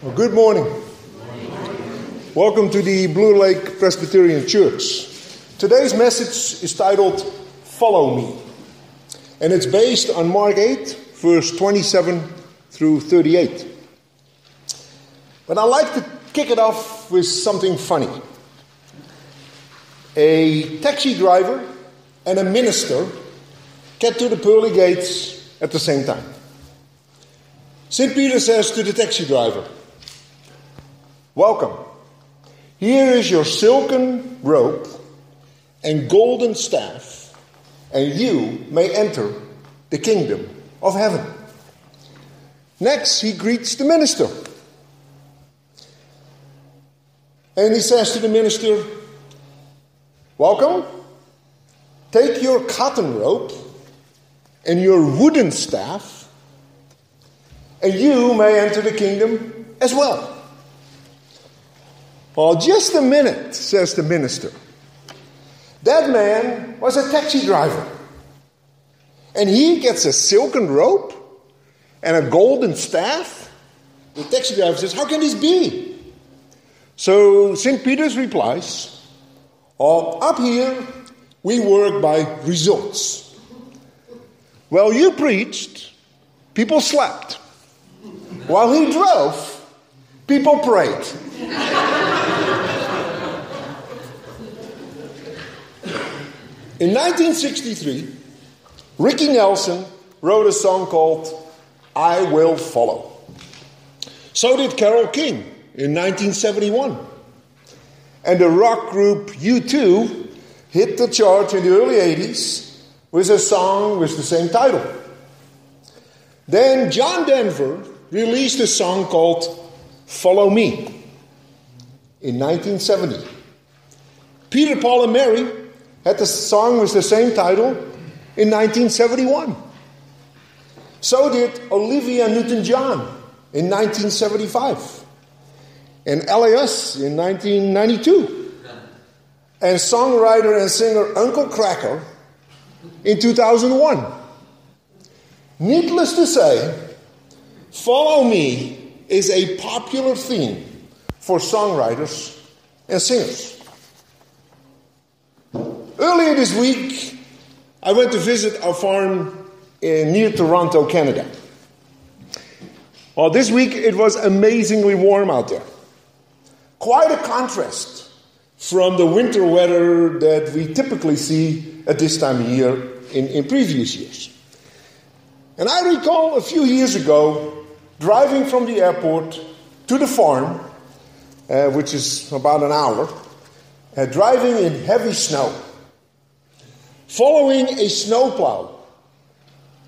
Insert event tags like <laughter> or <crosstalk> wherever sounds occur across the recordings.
Well, good morning. Welcome to the Blue Lake Presbyterian Church. Today's message is titled Follow Me, and it's based on Mark 8, verse 27 through 38. But I'd like to kick it off with something funny. A taxi driver and a minister get to the pearly gates at the same time. St. Peter says to the taxi driver, Welcome. Here is your silken rope and golden staff, and you may enter the kingdom of heaven. Next, he greets the minister. And he says to the minister, Welcome. Take your cotton rope and your wooden staff, and you may enter the kingdom as well. Well, just a minute, says the minister. That man was a taxi driver. And he gets a silken rope and a golden staff. The taxi driver says, How can this be? So St. Peter's replies, oh, Up here, we work by results. Well, you preached, people slept. While he drove, people prayed. In 1963, Ricky Nelson wrote a song called I Will Follow. So did Carole King in 1971. And the rock group U2 hit the charts in the early 80s with a song with the same title. Then John Denver released a song called Follow Me in 1970. Peter, Paul, and Mary had the song with the same title in 1971. So did Olivia Newton John in 1975. And LAS in 1992. And songwriter and singer Uncle Kracker in 2001. Needless to say, Follow Me is a popular theme for songwriters and singers. Earlier this week, I went to visit our farm near Toronto, Canada. Well, this week it was amazingly warm out there. Quite a contrast from the winter weather that we typically see at this time of year in, in previous years. And I recall a few years ago driving from the airport to the farm, uh, which is about an hour, uh, driving in heavy snow following a snowplow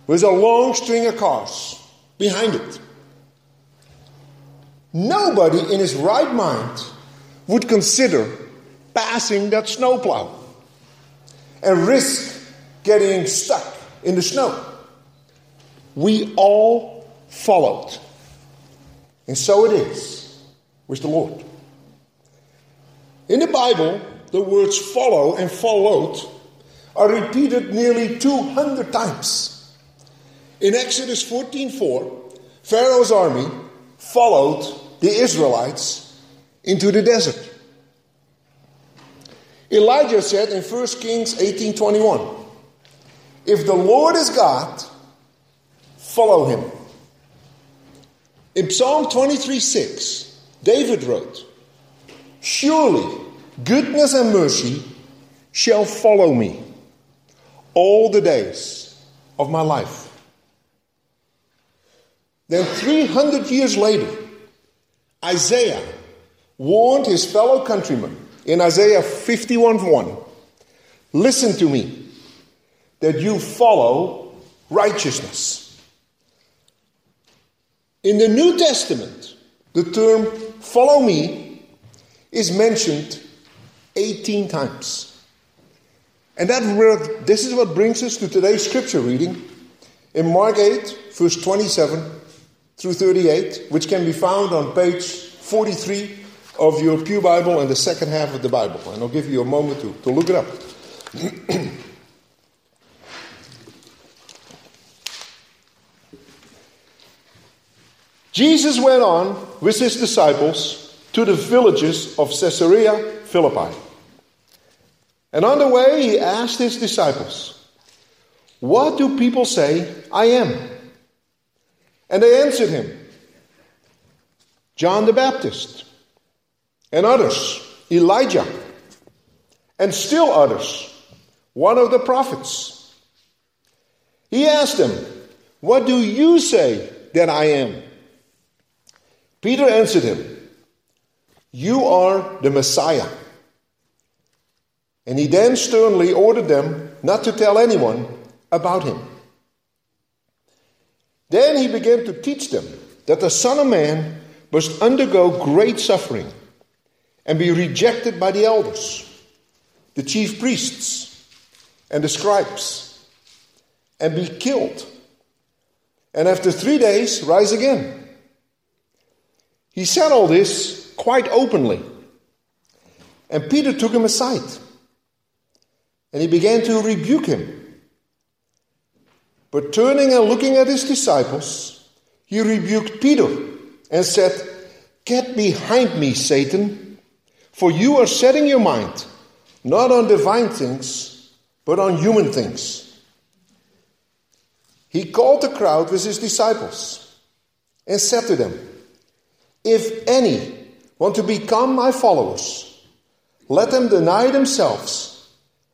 with a long string of cars behind it. Nobody in his right mind would consider passing that snowplow and risk getting stuck in the snow. We all followed. And so it is with the Lord. In the Bible, the words follow and followed are repeated nearly 200 times. In Exodus 14:4, Pharaoh's army followed the Israelites into the desert. Elijah said in 1 Kings 18:21, "If the Lord is God, follow him." In Psalm 23:6, David wrote, "Surely goodness and mercy shall follow me all the days of my life. Then, 300 years later, Isaiah warned his fellow countrymen in Isaiah 51 1 Listen to me, that you follow righteousness. In the New Testament, the term follow me is mentioned 18 times. And that this is what brings us to today's scripture reading in Mark 8, verse 27 through 38, which can be found on page 43 of your Pew Bible and the second half of the Bible. And I'll give you a moment to, to look it up. <clears throat> Jesus went on with his disciples to the villages of Caesarea Philippi. And on the way, he asked his disciples, What do people say I am? And they answered him, John the Baptist, and others, Elijah, and still others, one of the prophets. He asked them, What do you say that I am? Peter answered him, You are the Messiah. And he then sternly ordered them not to tell anyone about him. Then he began to teach them that the Son of Man must undergo great suffering and be rejected by the elders, the chief priests, and the scribes, and be killed, and after three days rise again. He said all this quite openly, and Peter took him aside, and he began to rebuke him. But turning and looking at his disciples, he rebuked Peter and said, Get behind me, Satan, for you are setting your mind not on divine things, but on human things. He called the crowd with his disciples and said to them, If any want to become my followers, let them deny themselves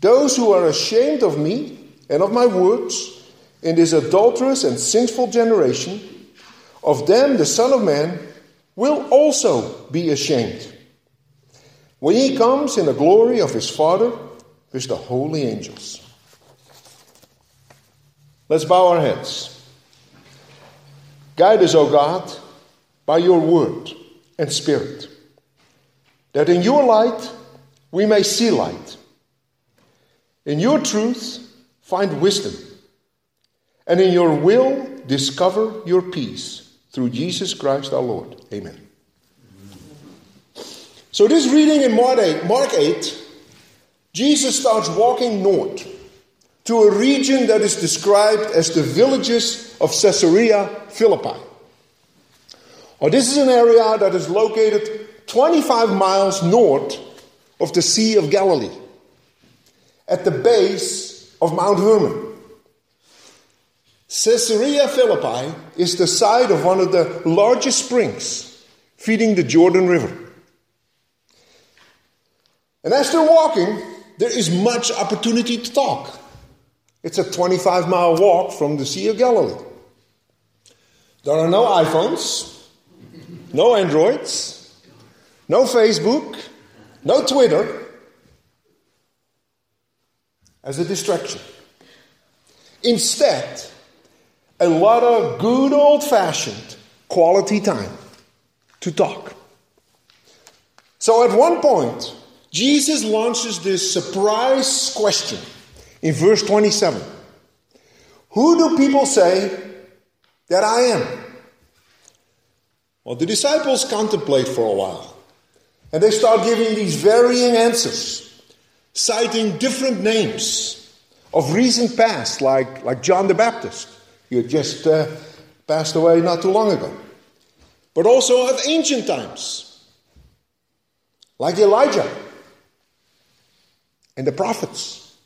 Those who are ashamed of me and of my words in this adulterous and sinful generation, of them the Son of Man will also be ashamed when he comes in the glory of his Father with the holy angels. Let's bow our heads. Guide us, O God, by your word and spirit, that in your light we may see light, in your truth find wisdom, and in your will discover your peace through Jesus Christ our Lord. Amen. So, this reading in Mark 8, Mark 8, Jesus starts walking north to a region that is described as the villages of Caesarea Philippi. Or this is an area that is located 25 miles north of the Sea of Galilee, at the base of Mount Hermon. Caesarea Philippi is the site of one of the largest springs feeding the Jordan River. And as they're walking, there is much opportunity to talk. It's a 25 mile walk from the Sea of Galilee. There are no iPhones, no Androids, no Facebook, no Twitter as a distraction. Instead, a lot of good old fashioned quality time to talk. So at one point, Jesus launches this surprise question in verse 27 Who do people say that I am? Well, the disciples contemplate for a while and they start giving these varying answers, citing different names of recent past, like, like John the Baptist had just uh, passed away not too long ago. But also of ancient times, like Elijah and the prophets.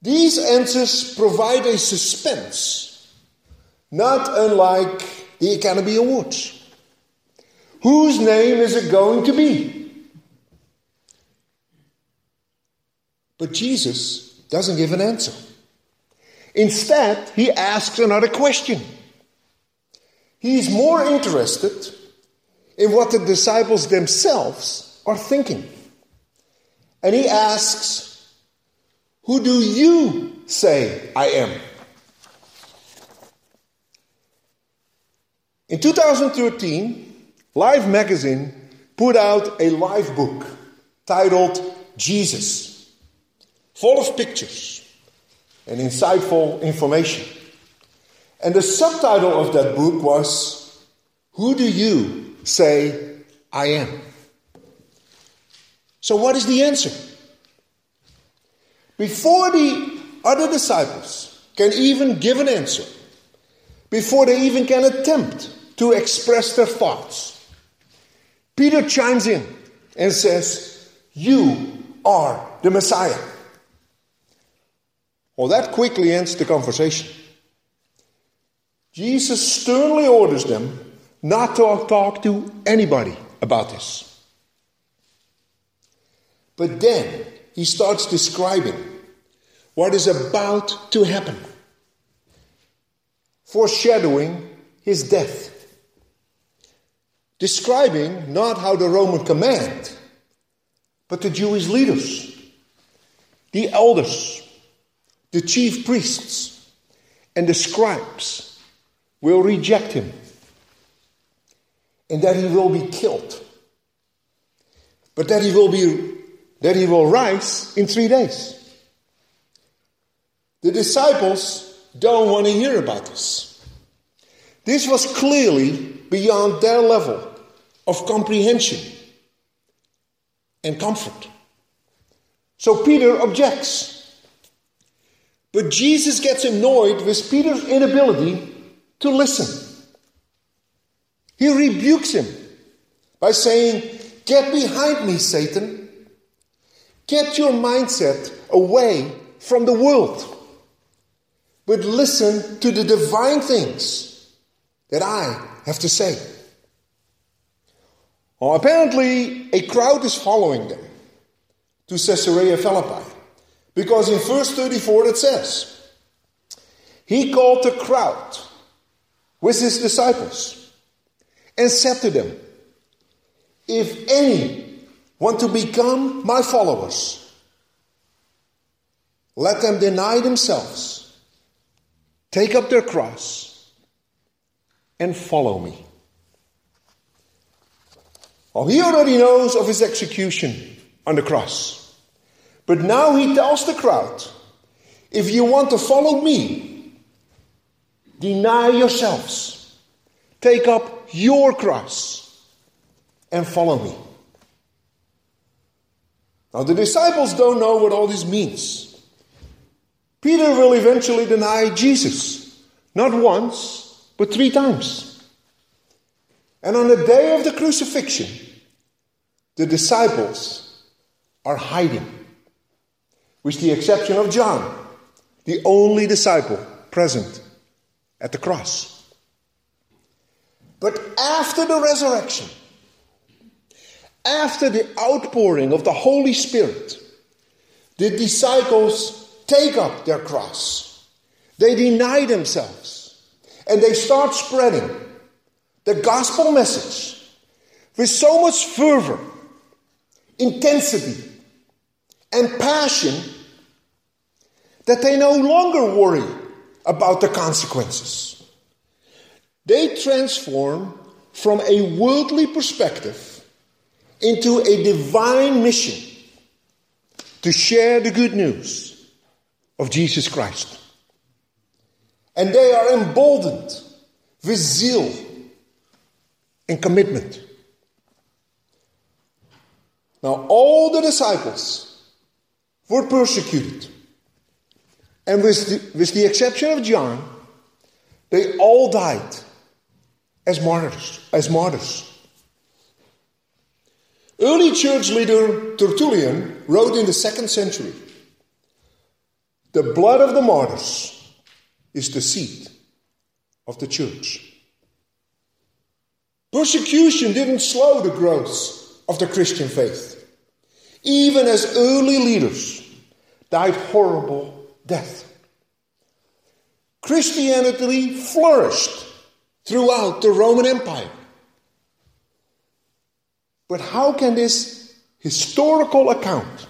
These answers provide a suspense, not unlike the Academy Awards. Whose name is it going to be? But Jesus doesn't give an answer. Instead, he asks another question. He's more interested in what the disciples themselves are thinking. And he asks, Who do you say I am? In 2013, Life magazine put out a life book titled Jesus, full of pictures and insightful information. And the subtitle of that book was Who Do You Say I Am? So, what is the answer? Before the other disciples can even give an answer, before they even can attempt to express their thoughts, Peter chimes in and says, You are the Messiah. Well, that quickly ends the conversation. Jesus sternly orders them not to talk to anybody about this. But then he starts describing what is about to happen, foreshadowing his death. Describing not how the Roman command, but the Jewish leaders, the elders, the chief priests, and the scribes will reject him, and that he will be killed, but that he will be that he will rise in three days. The disciples don't want to hear about this. This was clearly beyond their level of comprehension and comfort. So Peter objects. But Jesus gets annoyed with Peter's inability to listen. He rebukes him by saying, Get behind me, Satan. Get your mindset away from the world. But listen to the divine things that I have to say. Well, apparently, a crowd is following them to Caesarea Philippi. Because in verse 34 it says, He called the crowd with his disciples and said to them, If any want to become my followers, let them deny themselves, take up their cross, and follow me. Well, he already knows of his execution on the cross. But now he tells the crowd if you want to follow me, deny yourselves, take up your cross, and follow me. Now, the disciples don't know what all this means. Peter will eventually deny Jesus, not once, but three times. And on the day of the crucifixion, the disciples are hiding, with the exception of John, the only disciple present at the cross. But after the resurrection, after the outpouring of the Holy Spirit, the disciples take up their cross. They deny themselves and they start spreading the gospel message with so much fervor intensity, and passion that they no longer worry about the consequences. They transform from a worldly perspective into a divine mission to share the good news of Jesus Christ. And they are emboldened with zeal and commitment. Now, all the disciples were persecuted. And with the, with the exception of John, they all died as martyrs. As martyrs. Early church leader Tertullian wrote in the second century The blood of the martyrs is the seed of the church. Persecution didn't slow the growth of the Christian faith, even as early leaders died horrible death. Christianity flourished throughout the Roman Empire. But how can this historical account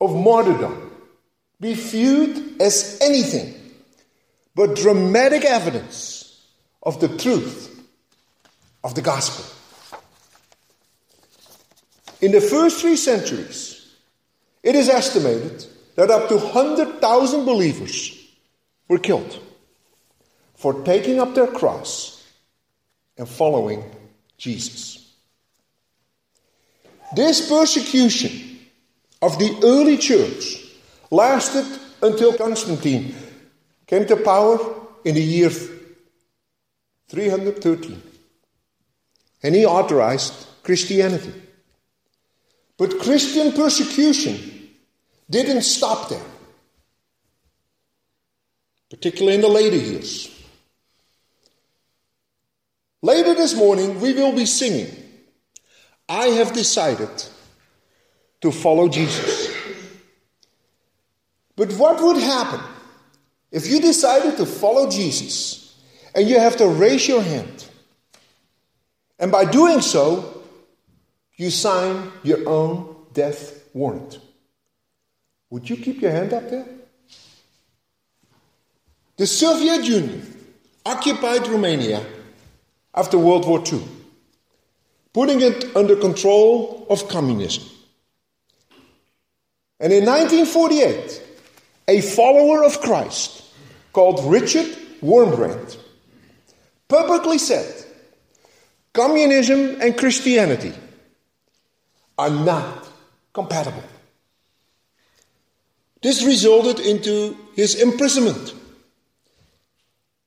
of martyrdom be viewed as anything but dramatic evidence of the truth of the gospel. In the first three centuries, it is estimated that up to 100,000 believers were killed for taking up their cross and following Jesus. This persecution of the early church lasted until Constantine came to power in the year 313. And he authorized Christianity. But Christian persecution didn't stop there, particularly in the later years. Later this morning, we will be singing, I have decided to follow Jesus. But what would happen if you decided to follow Jesus and you have to raise your hand? And by doing so, you sign your own death warrant. Would you keep your hand up there? The Soviet Union occupied Romania after World War II, putting it under control of communism. And in 1948, a follower of Christ called Richard Wurmbrand publicly said, Communism and Christianity are not compatible. This resulted into his imprisonment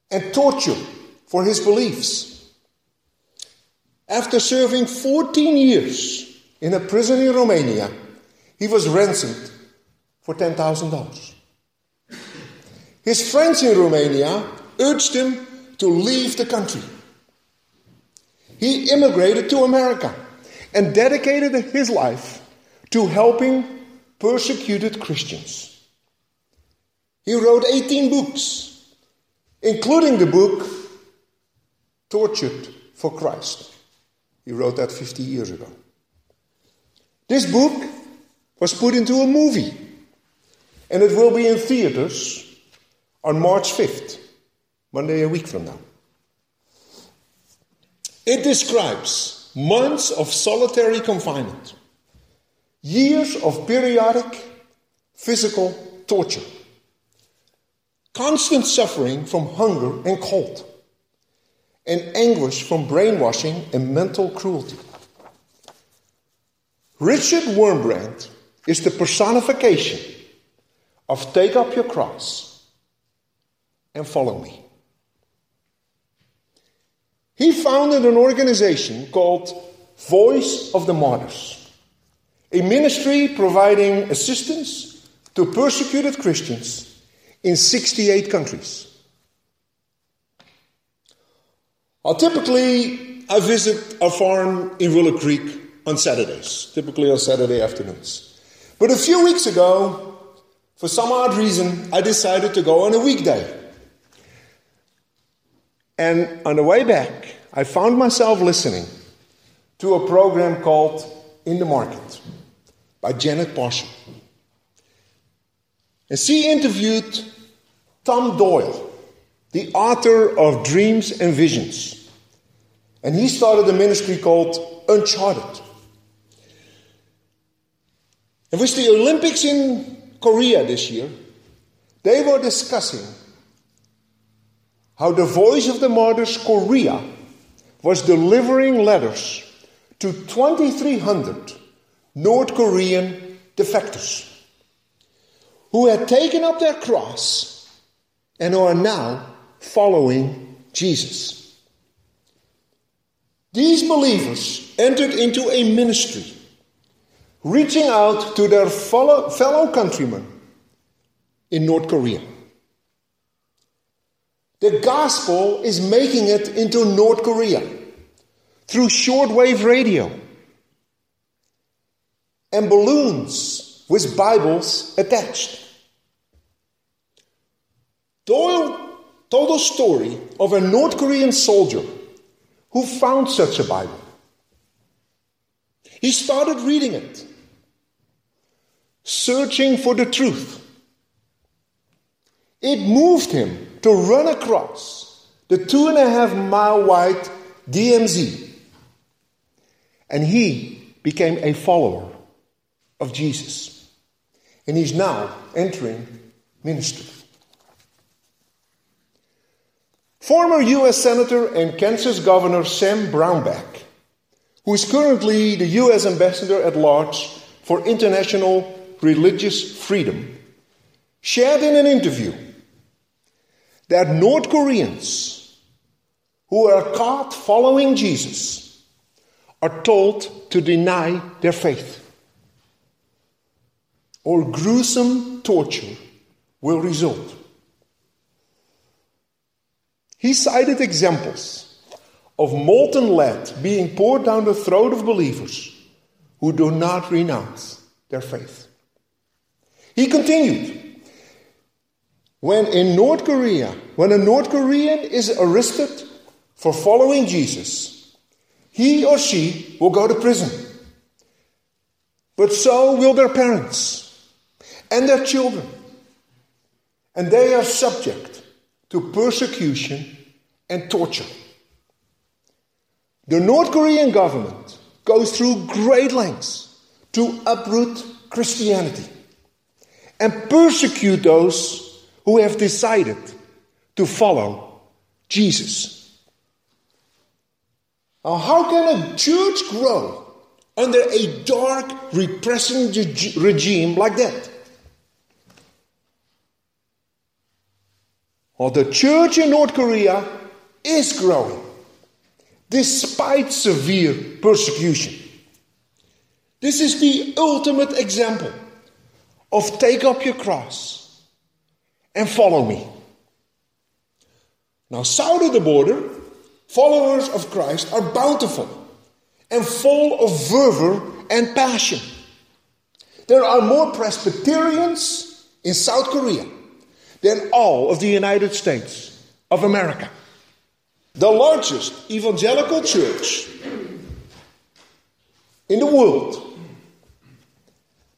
and torture for his beliefs. After serving 14 years in a prison in Romania, he was ransomed for $10,000. His friends in Romania urged him to leave the country. He immigrated to America and dedicated his life to helping persecuted Christians. He wrote 18 books, including the book Tortured for Christ. He wrote that 50 years ago. This book was put into a movie, and it will be in theaters on March 5th, Monday a week from now. It describes months of solitary confinement, years of periodic physical torture, constant suffering from hunger and cold, and anguish from brainwashing and mental cruelty. Richard Wurmbrand is the personification of take up your cross and follow me. He founded an organization called Voice of the Martyrs, a ministry providing assistance to persecuted Christians in 68 countries. I'll typically I visit a farm in Willow Creek on Saturdays, typically on Saturday afternoons. But a few weeks ago, for some odd reason, I decided to go on a weekday. And on the way back, I found myself listening to a program called In the Market by Janet Parshall. And she interviewed Tom Doyle, the author of Dreams and Visions. And he started a ministry called Uncharted. And with the Olympics in Korea this year, they were discussing how the Voice of the Martyrs Korea was delivering letters to 2,300 North Korean defectors who had taken up their cross and are now following Jesus. These believers entered into a ministry, reaching out to their fellow, countrymen in North Korea. The gospel is making it into North Korea through shortwave radio and balloons with Bibles attached. Doyle told a story of a North Korean soldier who found such a Bible. He started reading it, searching for the truth. It moved him to run across the two and a half mile wide DMZ. And he became a follower of Jesus. And he's now entering ministry. Former US Senator and Kansas Governor Sam Brownback, who is currently the US Ambassador at Large for International Religious Freedom, shared in an interview that North Koreans who are caught following Jesus are told to deny their faith, or gruesome torture will result. He cited examples of molten lead being poured down the throat of believers who do not renounce their faith. He continued when in North Korea, when a North Korean is arrested for following Jesus, he or she will go to prison. But so will their parents and their children. And they are subject to persecution and torture. The North Korean government goes through great lengths to uproot Christianity and persecute those who have decided to follow Jesus. Now, how can a church grow under a dark, repressing regime like that? Well, the church in North Korea is growing despite severe persecution. This is the ultimate example of take up your cross and follow me. Now, south of the border, followers of Christ are bountiful and full of fervor and passion. There are more Presbyterians in South Korea than all of the United States of America. The largest evangelical church in the world,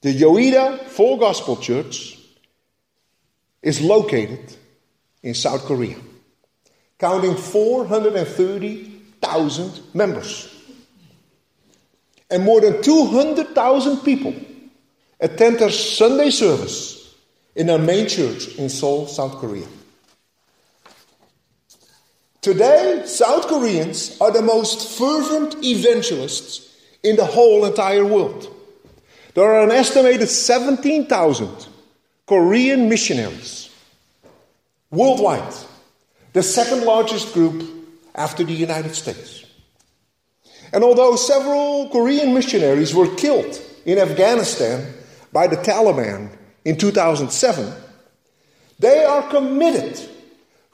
the Yoido Full Gospel Church, is located in South Korea, counting 430,000 members. And more than 200,000 people attend their Sunday service in their main church in Seoul, South Korea. Today, South Koreans are the most fervent evangelists in the whole entire world. There are an estimated 17,000 Korean missionaries worldwide, the second largest group after the United States. And although several Korean missionaries were killed in Afghanistan by the Taliban in 2007, they are committed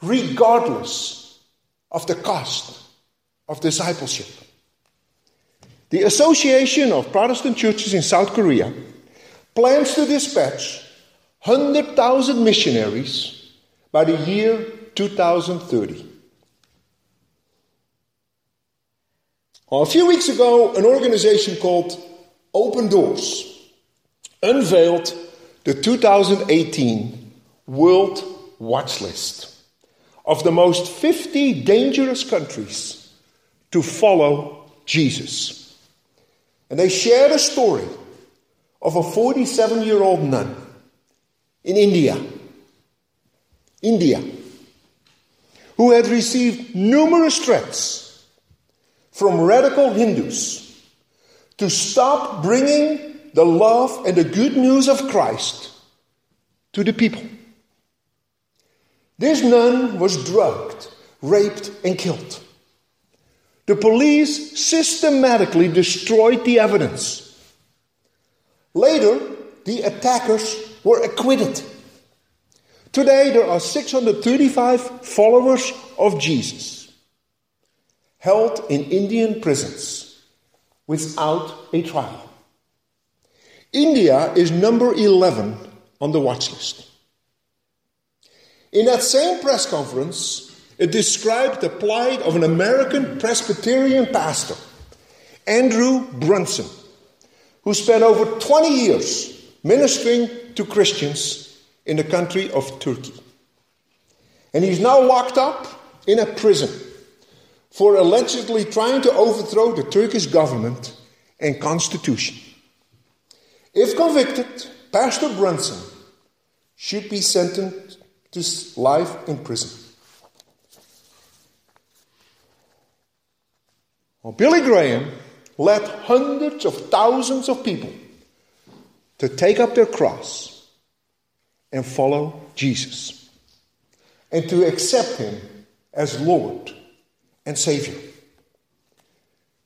regardless of the cost of discipleship. The Association of Protestant Churches in South Korea plans to dispatch 100,000 missionaries by the year 2030. Well, a few weeks ago, an organization called Open Doors unveiled the 2018 World Watch List of the most 50 dangerous countries to follow Jesus. And they shared a story of a 47 year old nun in India. India, who had received numerous threats from radical Hindus to stop bringing the love and the good news of Christ to the people. This nun was drugged, raped, and killed. The police systematically destroyed the evidence. Later, the attackers were acquitted. Today, there are 635 followers of Jesus held in Indian prisons without a trial. India is number 11 on the watch list. In that same press conference, it described the plight of an American Presbyterian pastor, Andrew Brunson, who spent over 20 years ministering to Christians in the country of Turkey. And he's now locked up in a prison for allegedly trying to overthrow the Turkish government and constitution. If convicted, Pastor Brunson should be sentenced to life in prison. Well, Billy Graham led hundreds of thousands of people to take up their cross and follow Jesus and to accept Him as Lord and Savior.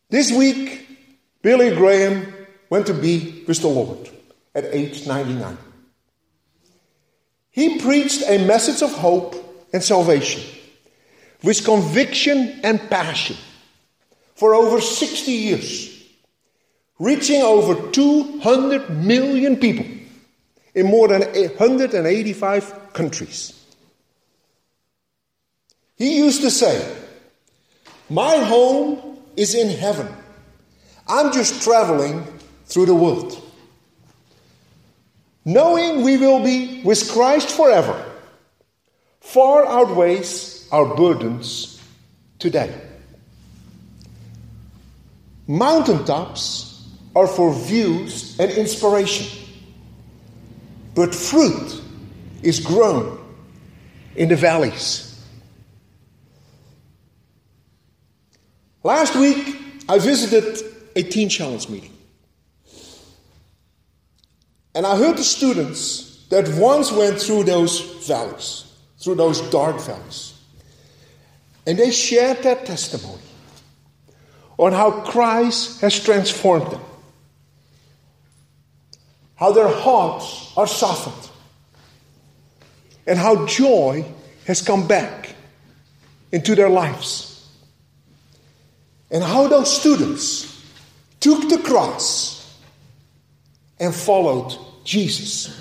This week, Billy Graham went to be with the Lord at age 99. He preached a message of hope and salvation with conviction and passion for over 60 years, reaching over 200 million people in more than 185 countries. He used to say, My home is in heaven. I'm just traveling through the world. Knowing we will be with Christ forever far outweighs our burdens today. Mountaintops are for views and inspiration, but fruit is grown in the valleys. Last week, I visited a Teen Challenge meeting. And I heard the students that once went through those valleys, through those dark valleys. And they shared their testimony on how Christ has transformed them, how their hearts are softened, and how joy has come back into their lives. And how those students took the cross and followed Jesus.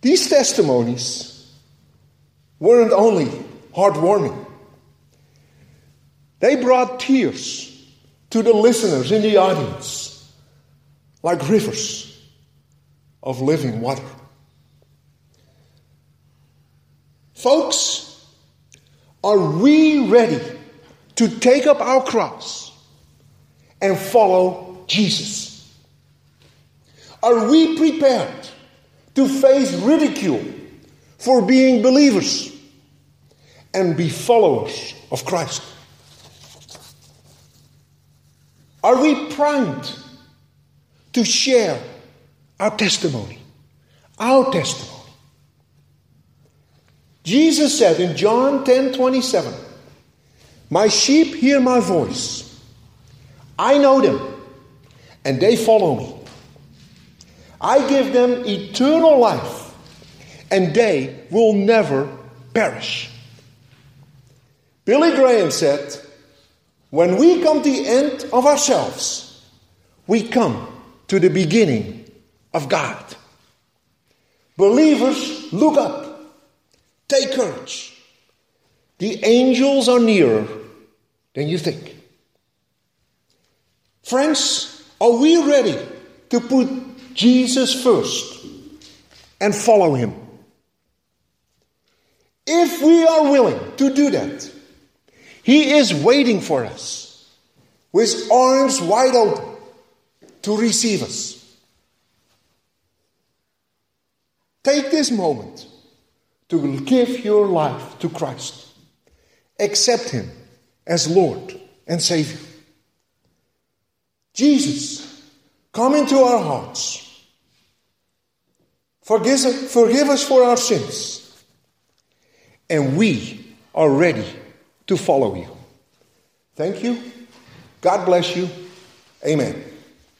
These testimonies weren't only heartwarming, they brought tears to the listeners in the audience like rivers of living water. Folks, are we ready to take up our cross and follow Jesus? Are we prepared to face ridicule for being believers and be followers of Christ? Are we primed to share our testimony? Our testimony. Jesus said in John 10 27, My sheep hear my voice. I know them, and they follow me. I give them eternal life, and they will never perish. Billy Graham said, When we come to the end of ourselves, we come to the beginning of God. Believers, look up, take courage. The angels are nearer than you think. Friends, are we ready to put Jesus first and follow him. If we are willing to do that, he is waiting for us with arms wide open to receive us. Take this moment to give your life to Christ. Accept Him as Lord and Savior. Jesus, come into our hearts. Forgive, us for our sins. And we are ready to follow you. Thank you. God bless you. Amen.